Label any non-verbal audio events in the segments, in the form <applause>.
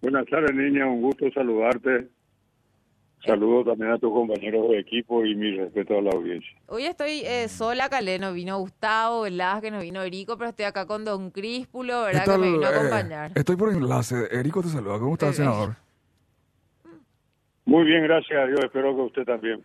Buenas tardes, niña. Un gusto saludarte. Saludo también a tus compañeros de equipo y mi respeto a la audiencia. Hoy estoy eh, sola, Calé, no vino Gustavo, que no vino Erico, pero estoy acá con Don Críspulo, ¿verdad? Que me vino a eh, acompañar. estoy por enlace. Erico te saluda. ¿Cómo estás, senador? Muy bien, gracias a Dios. Espero que usted también.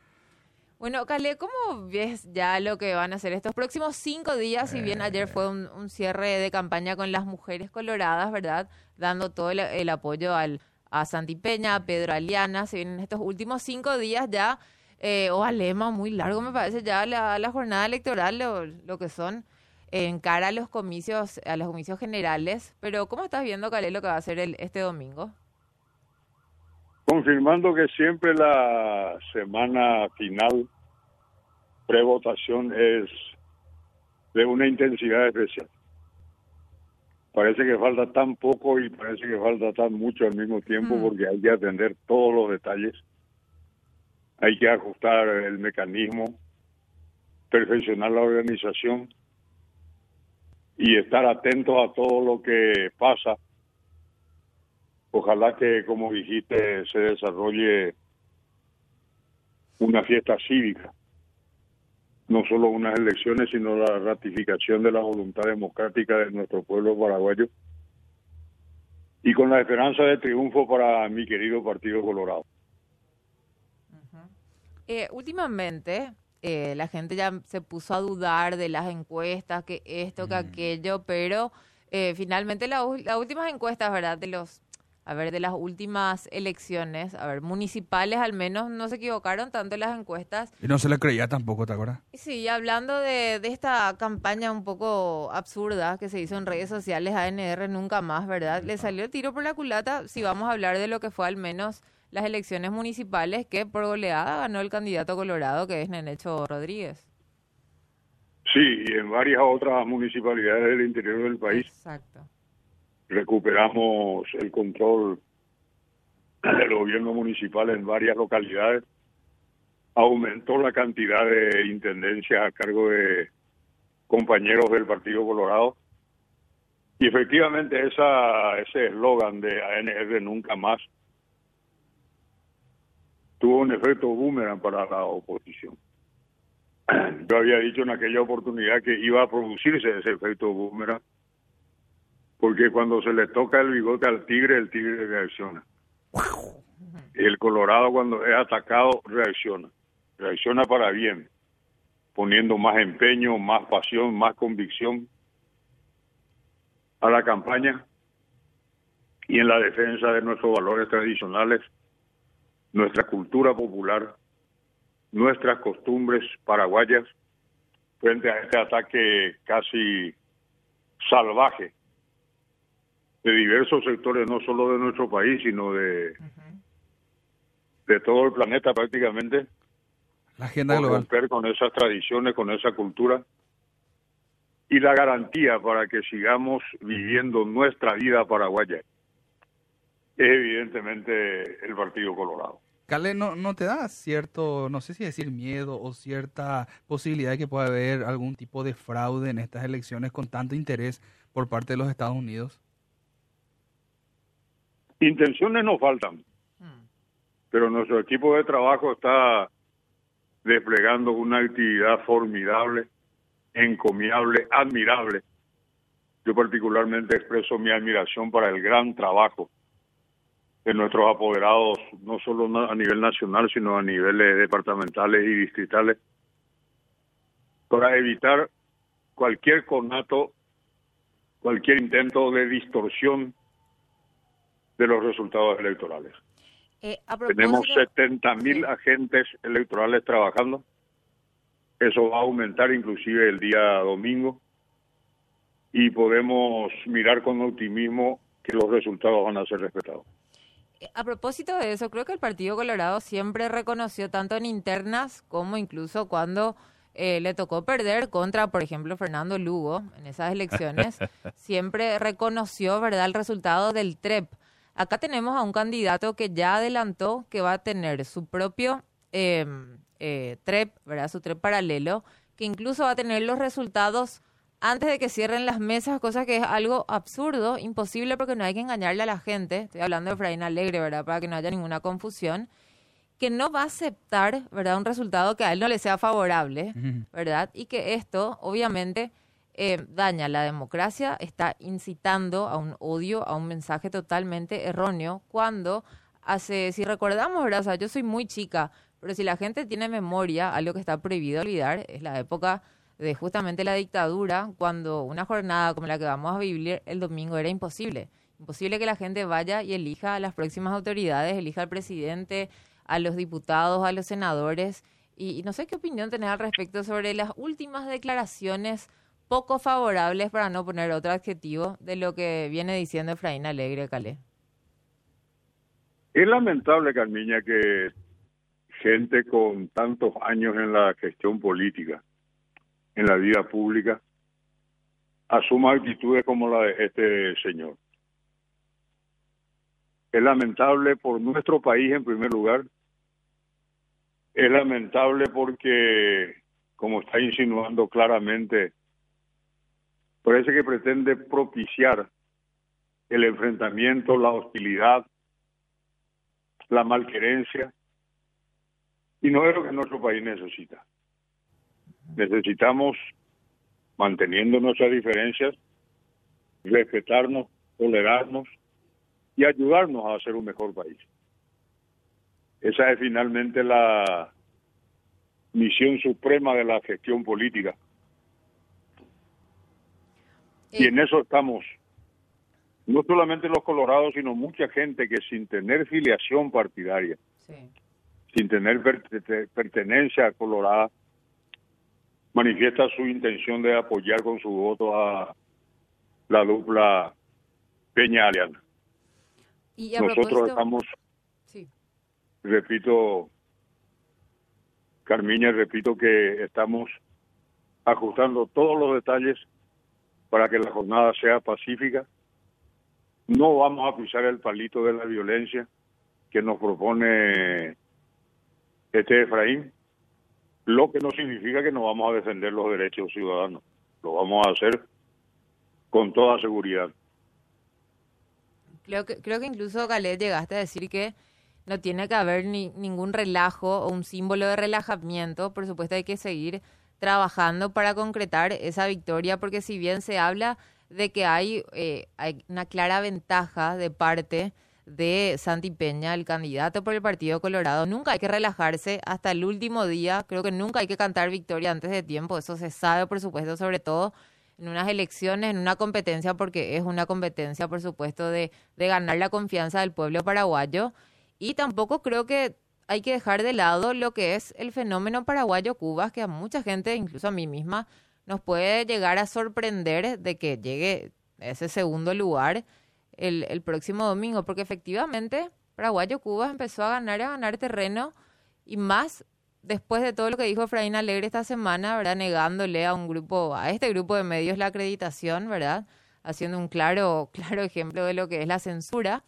Bueno, Calé, ¿cómo ves ya lo que van a hacer estos próximos cinco días? Si bien ayer fue un, cierre de campaña con las mujeres coloradas, ¿verdad? Dando todo el apoyo al a Santi Peña, a Pedro Aliana, se vienen estos últimos cinco días ya, eh, o a Lema, muy largo me parece ya la, la jornada electoral, lo, lo, que son en cara a los comicios, a los comicios generales, pero ¿cómo estás viendo, Calé, lo que va a ser el, este domingo? Confirmando que siempre la semana final pre-votación es de una intensidad especial parece que falta tan poco y parece que falta tan mucho al mismo tiempo mm. porque hay que atender todos los detalles, hay que ajustar el mecanismo, perfeccionar la organización y estar atentos a todo lo que pasa. Ojalá que, como dijiste, se desarrolle una fiesta cívica no solo unas elecciones, sino la ratificación de la voluntad democrática de nuestro pueblo paraguayo y con la esperanza de triunfo para mi querido Partido Colorado. Eh, últimamente, eh, la gente ya se puso a dudar de las encuestas, que esto, que mm. aquello, pero eh, finalmente las últimas encuestas, ¿verdad? De los a ver, de las últimas elecciones, a ver, municipales al menos no se equivocaron tanto en las encuestas. Y no se le creía tampoco, ¿te acuerdas? Sí, hablando de, de esta campaña un poco absurda que se hizo en redes sociales, ANR nunca más, ¿verdad? Le salió tiro por la culata si vamos a hablar de lo que fue al menos las elecciones municipales, que por goleada ganó el candidato colorado, que es Nenecho Rodríguez. Sí, y en varias otras municipalidades del interior del país. Exacto recuperamos el control del gobierno municipal en varias localidades, aumentó la cantidad de intendencias a cargo de compañeros del Partido Colorado y efectivamente esa ese eslogan de ANR nunca más tuvo un efecto boomerang para la oposición. Yo había dicho en aquella oportunidad que iba a producirse ese efecto boomerang porque cuando se le toca el bigote al tigre, el tigre reacciona. El colorado cuando es atacado reacciona, reacciona para bien, poniendo más empeño, más pasión, más convicción a la campaña y en la defensa de nuestros valores tradicionales, nuestra cultura popular, nuestras costumbres paraguayas, frente a este ataque casi salvaje de diversos sectores, no solo de nuestro país, sino de, de todo el planeta prácticamente. La agenda global. romper con esas tradiciones, con esa cultura. Y la garantía para que sigamos viviendo nuestra vida paraguaya es evidentemente el Partido Colorado. Cale, ¿no, ¿no te da cierto, no sé si decir miedo o cierta posibilidad de que pueda haber algún tipo de fraude en estas elecciones con tanto interés por parte de los Estados Unidos? Intenciones no faltan, pero nuestro equipo de trabajo está desplegando una actividad formidable, encomiable, admirable. Yo particularmente expreso mi admiración para el gran trabajo de nuestros apoderados, no solo a nivel nacional, sino a niveles departamentales y distritales, para evitar cualquier conato, cualquier intento de distorsión de los resultados electorales. Eh, Tenemos 70 mil agentes electorales trabajando. Eso va a aumentar inclusive el día domingo y podemos mirar con optimismo que los resultados van a ser respetados. Eh, a propósito de eso, creo que el Partido Colorado siempre reconoció tanto en internas como incluso cuando eh, le tocó perder contra, por ejemplo, Fernando Lugo en esas elecciones, <laughs> siempre reconoció, ¿verdad?, el resultado del TREP. Acá tenemos a un candidato que ya adelantó que va a tener su propio em, eh, TREP, ¿verdad? Su TREP paralelo, que incluso va a tener los resultados antes de que cierren las mesas, cosa que es algo absurdo, imposible porque no hay que engañarle a la gente. Estoy hablando de Efraín Alegre, ¿verdad? Para que no haya ninguna confusión. Que no va a aceptar, ¿verdad? Un resultado que a él no le sea favorable, ¿verdad? Y que esto, obviamente, eh, daña la democracia, está incitando a un odio, a un mensaje totalmente erróneo, cuando hace, si recordamos, ¿verdad? Yo soy muy chica, pero si la gente tiene memoria, algo que está prohibido olvidar, es la época de justamente la dictadura, cuando una jornada como la que vamos a vivir el domingo era imposible. Imposible que la gente vaya y elija a las próximas autoridades, elija al presidente, a los diputados, a los senadores. Y, no sé qué opinión tenés al respecto sobre las últimas declaraciones poco favorables, para no poner otro adjetivo, de lo que viene diciendo Efraín Alegre, Calé. Es lamentable, Carmiña, que gente con tantos años en la gestión política, en la vida pública, asuma actitudes como la de este señor. Es lamentable por nuestro país en primer lugar. Es lamentable porque, como está insinuando claramente, parece que pretende propiciar el enfrentamiento, la hostilidad, la malquerencia, y no es lo que nuestro país necesita. Necesitamos, manteniendo nuestras diferencias, respetarnos, tolerarnos y ayudarnos a hacer un mejor país. Esa es finalmente la misión suprema de la gestión política. Y en eso estamos, no solamente los colorados, sino mucha gente que sin tener filiación partidaria, sin tener pertenencia colorada, manifiesta su intención de apoyar con su voto a la dupla Peña Aliana. Nosotros estamos, repito, Carmiña, repito que estamos ajustando todos los detalles para que la jornada sea pacífica. No vamos a pisar el palito de la violencia que nos propone este Efraín, lo que no significa que no vamos a defender los derechos ciudadanos. Lo vamos a hacer con toda seguridad. Creo que, creo que incluso, Galet, llegaste a decir que no tiene que haber ni, ningún relajo o un símbolo de relajamiento. Por supuesto, hay que seguir trabajando para concretar esa victoria, porque si bien se habla de que hay, eh, hay una clara ventaja de parte de Santi Peña, el candidato por el Partido Colorado, nunca hay que relajarse hasta el último día, creo que nunca hay que cantar victoria antes de tiempo, eso se sabe, por supuesto, sobre todo en unas elecciones, en una competencia, porque es una competencia, por supuesto, de, de ganar la confianza del pueblo paraguayo. Y tampoco creo que hay que dejar de lado lo que es el fenómeno paraguayo-Cuba, que a mucha gente, incluso a mí misma, nos puede llegar a sorprender de que llegue ese segundo lugar el, el próximo domingo, porque efectivamente Paraguayo-Cuba empezó a ganar a ganar terreno y más después de todo lo que dijo Efraín Alegre esta semana, ¿verdad? Negándole a un grupo, a este grupo de medios la acreditación, ¿verdad? Haciendo un claro, <laughs> claro ejemplo de lo que es la censura.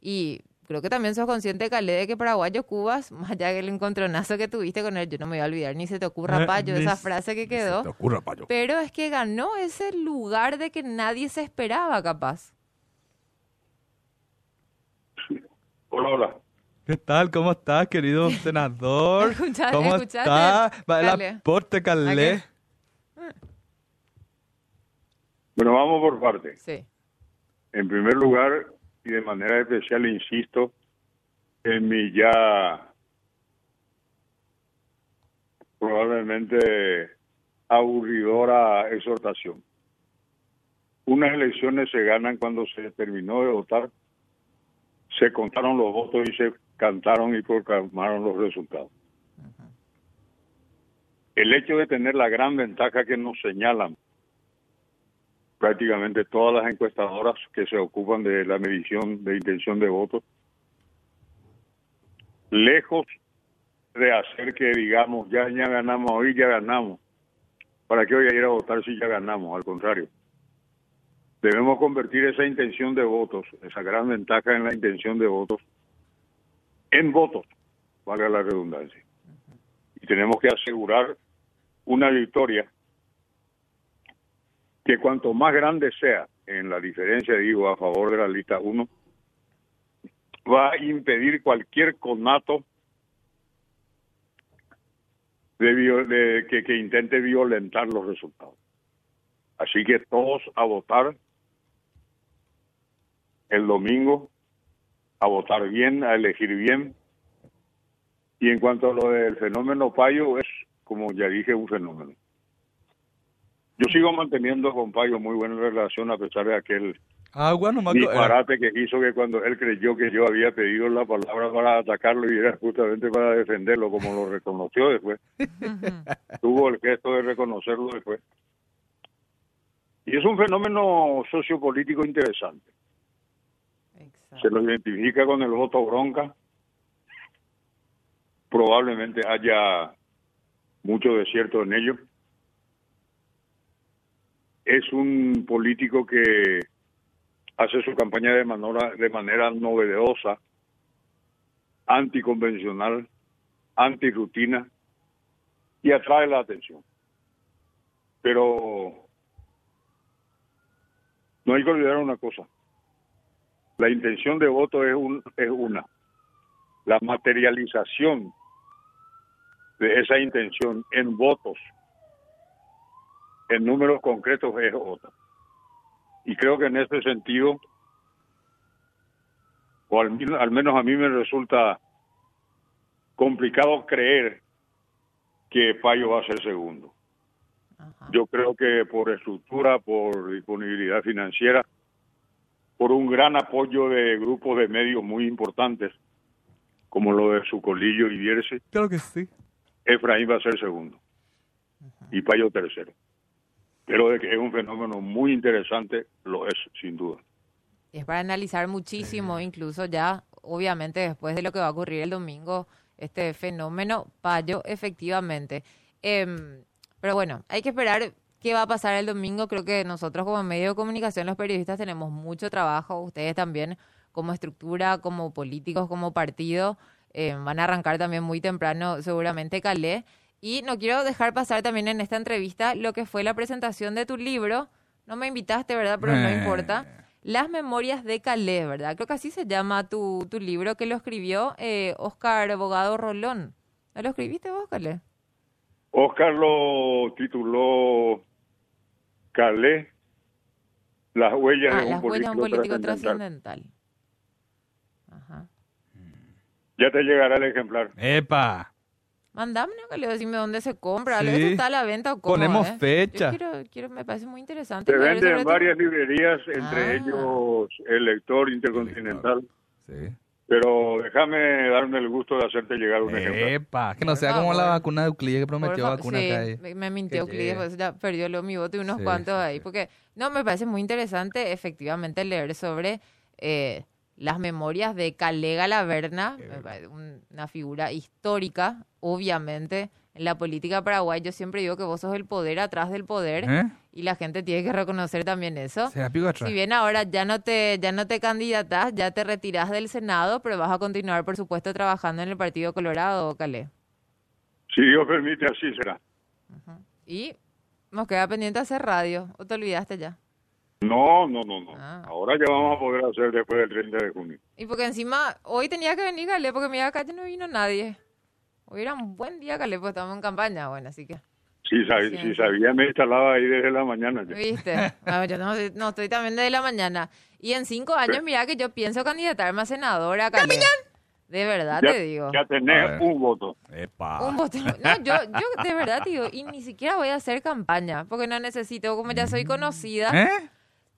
Y creo que también sos consciente, Calé, de que paraguayo Cubas, <laughs> más allá del encontronazo que tuviste con él, yo no me voy a olvidar, ni se te ocurra, eh, Payo, esa frase que quedó. Se te ocurra, Payo. Pero es que ganó ese lugar de que nadie se esperaba, capaz. Hola, hola. ¿Qué tal? ¿Cómo estás, querido <laughs> senador? ¿Cómo estás? Va el aporte, Calé. Bueno, vamos por partes. Sí. En primer lugar, y de manera especial insisto en mi ya probablemente aburridora exhortación. Unas elecciones se ganan cuando se terminó de votar, se contaron los votos y se cantaron y proclamaron los resultados. El hecho de tener la gran ventaja que nos señalan prácticamente todas las encuestadoras que se ocupan de la medición de intención de votos, lejos de hacer que digamos, ya, ya ganamos hoy, ya ganamos. ¿Para qué voy a ir a votar si ya ganamos? Al contrario. Debemos convertir esa intención de votos, esa gran ventaja en la intención de votos, en votos, valga la redundancia. Y tenemos que asegurar una victoria que cuanto más grande sea en la diferencia, digo, a favor de la lista 1, va a impedir cualquier conato de, que intente violentar los resultados. Así que todos a votar el domingo, a votar bien, a elegir bien. Y en cuanto a lo del fenómeno Payo, es, como ya dije, un fenómeno. Yo sigo manteniendo con Payo muy buena relación a pesar de aquel Agua nomás. disparate que hizo que cuando él creyó que yo había pedido la palabra para atacarlo y era justamente para defenderlo, como lo reconoció después. Tuvo el gesto de reconocerlo después. Y es un fenómeno sociopolítico interesante. Exacto. Se lo identifica con el voto bronca. Probablemente haya mucho desierto en ello. Es un político que hace su campaña de manera, de manera novedosa, anticonvencional, antirutina y atrae la atención. Pero no hay que olvidar una cosa. La intención de voto es, un, es una. La materialización de esa intención en votos, en números concretos, es otra. Y creo que en ese sentido, o al, al menos a mí me resulta complicado creer que Payo va a ser segundo. Ajá. Yo creo que por estructura, por disponibilidad financiera, por un gran apoyo de grupos de medios muy importantes, como lo de Sucolillo y Vierce, Claro que sí. Efraín va a ser segundo y Payo tercero. Pero de que es un fenómeno muy interesante, lo es, sin duda. Es para analizar muchísimo, incluso ya, obviamente, después de lo que va a ocurrir el domingo, este fenómeno Payo, efectivamente. Em, pero bueno, hay que esperar qué va a pasar el domingo. Creo que nosotros como medio de comunicación, los periodistas, tenemos mucho trabajo. Ustedes también, como estructura, como políticos, como partido, eh, van a arrancar también muy temprano, seguramente, Calé. Y no quiero dejar pasar también en esta entrevista lo que fue la presentación de tu libro. No me invitaste, ¿verdad? Pero no Eh. importa. Las memorias de Calais, ¿verdad? Creo que así se llama tu, tu libro que lo escribió eh, Oscar Bogado Rolón. ¿No lo escribiste vos, Calais? Oscar lo tituló Calé, las huellas Ah, de un las huellas de un político político trascendental. trascendental. Ajá. Ya te llegará el ejemplar. Epa. Mandame, ¿no, Calais? Decime dónde se compra. Sí. ¿Eso está a la venta o cómo? Ponemos eh? fecha. Yo quiero, quiero, me parece muy interesante. Se leer vende sobre en varias librerías, entre Ah. ellos el lector intercontinental. Sí. Pero déjame darme el gusto de hacerte llegar un. Epa. Que no Por sea como la favor. vacuna de Euclides que prometió fa- vacuna sí, acá. ahí. me- me mintió Euclides, llegue. por eso ya perdió lo mi voto y unos Sí, cuantos sí, ahí. sí. Porque, no, me parece muy interesante, efectivamente, leer sobre eh, las memorias de Calega Laverna, una figura histórica, obviamente, en la política paraguaya. Yo siempre digo que vos sos el poder atrás del poder ¿Eh? y la gente tiene que reconocer también eso. Se la pico atrás. Si bien ahora ya no te ya no te candidatas, ya te retiras del Senado, pero vas a continuar, por supuesto, trabajando en el Partido Colorado, Calé. Si Dios permite, así será. Y nos queda pendiente hacer radio. ¿O te olvidaste ya? No, no, no, no. Ah. Ahora ya vamos a poder hacer después del 30 de junio. Y porque encima, hoy tenía que venir Calé, porque mira, acá ya no vino nadie. Hoy era un buen día, Calé, porque estamos en campaña, bueno, así que, Sí, si sí. sabía, me instalaba ahí desde la mañana. ya. ¿viste? A ver, yo no, no estoy también desde la mañana. Y en cinco años, mira que yo pienso candidatarme a senadora, Calé. De verdad Ya, te digo. ya tenés un voto. Epa. Un voto. No, yo, yo de verdad te digo, y ni siquiera voy a hacer campaña, porque no necesito, como ya soy conocida, ¿Eh?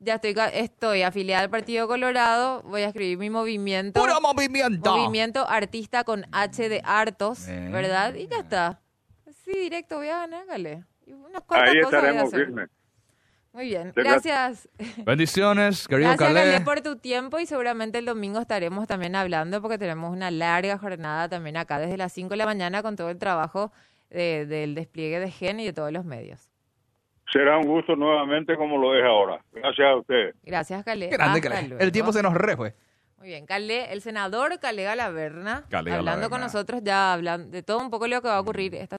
Ya estoy, ca- estoy afiliada al Partido Colorado, voy a escribir mi movimiento. ¡Puro movimiento! Movimiento Artista con H de Hartos, Eh. ¿verdad? Y ya está. Sí, directo voy a ganar, Gale. Y unas cuantas Ahí cosas voy a estaremos hacer. firmes. Muy bien. Gracias. Bendiciones, <laughs> querido Gracias, Calé. Por tu tiempo y seguramente el domingo estaremos también hablando porque tenemos una larga jornada también acá desde las 5 de la mañana con todo el trabajo de- del despliegue de GEN y de todos los medios. Será un gusto nuevamente como lo es ahora. Gracias a ustedes. Gracias, Calé. Grande, Calé. El tiempo se nos re fue. Muy bien, Calé, el senador Calé Galaverna, Calé hablando con nosotros ya hablando de todo un poco lo que va a ocurrir esta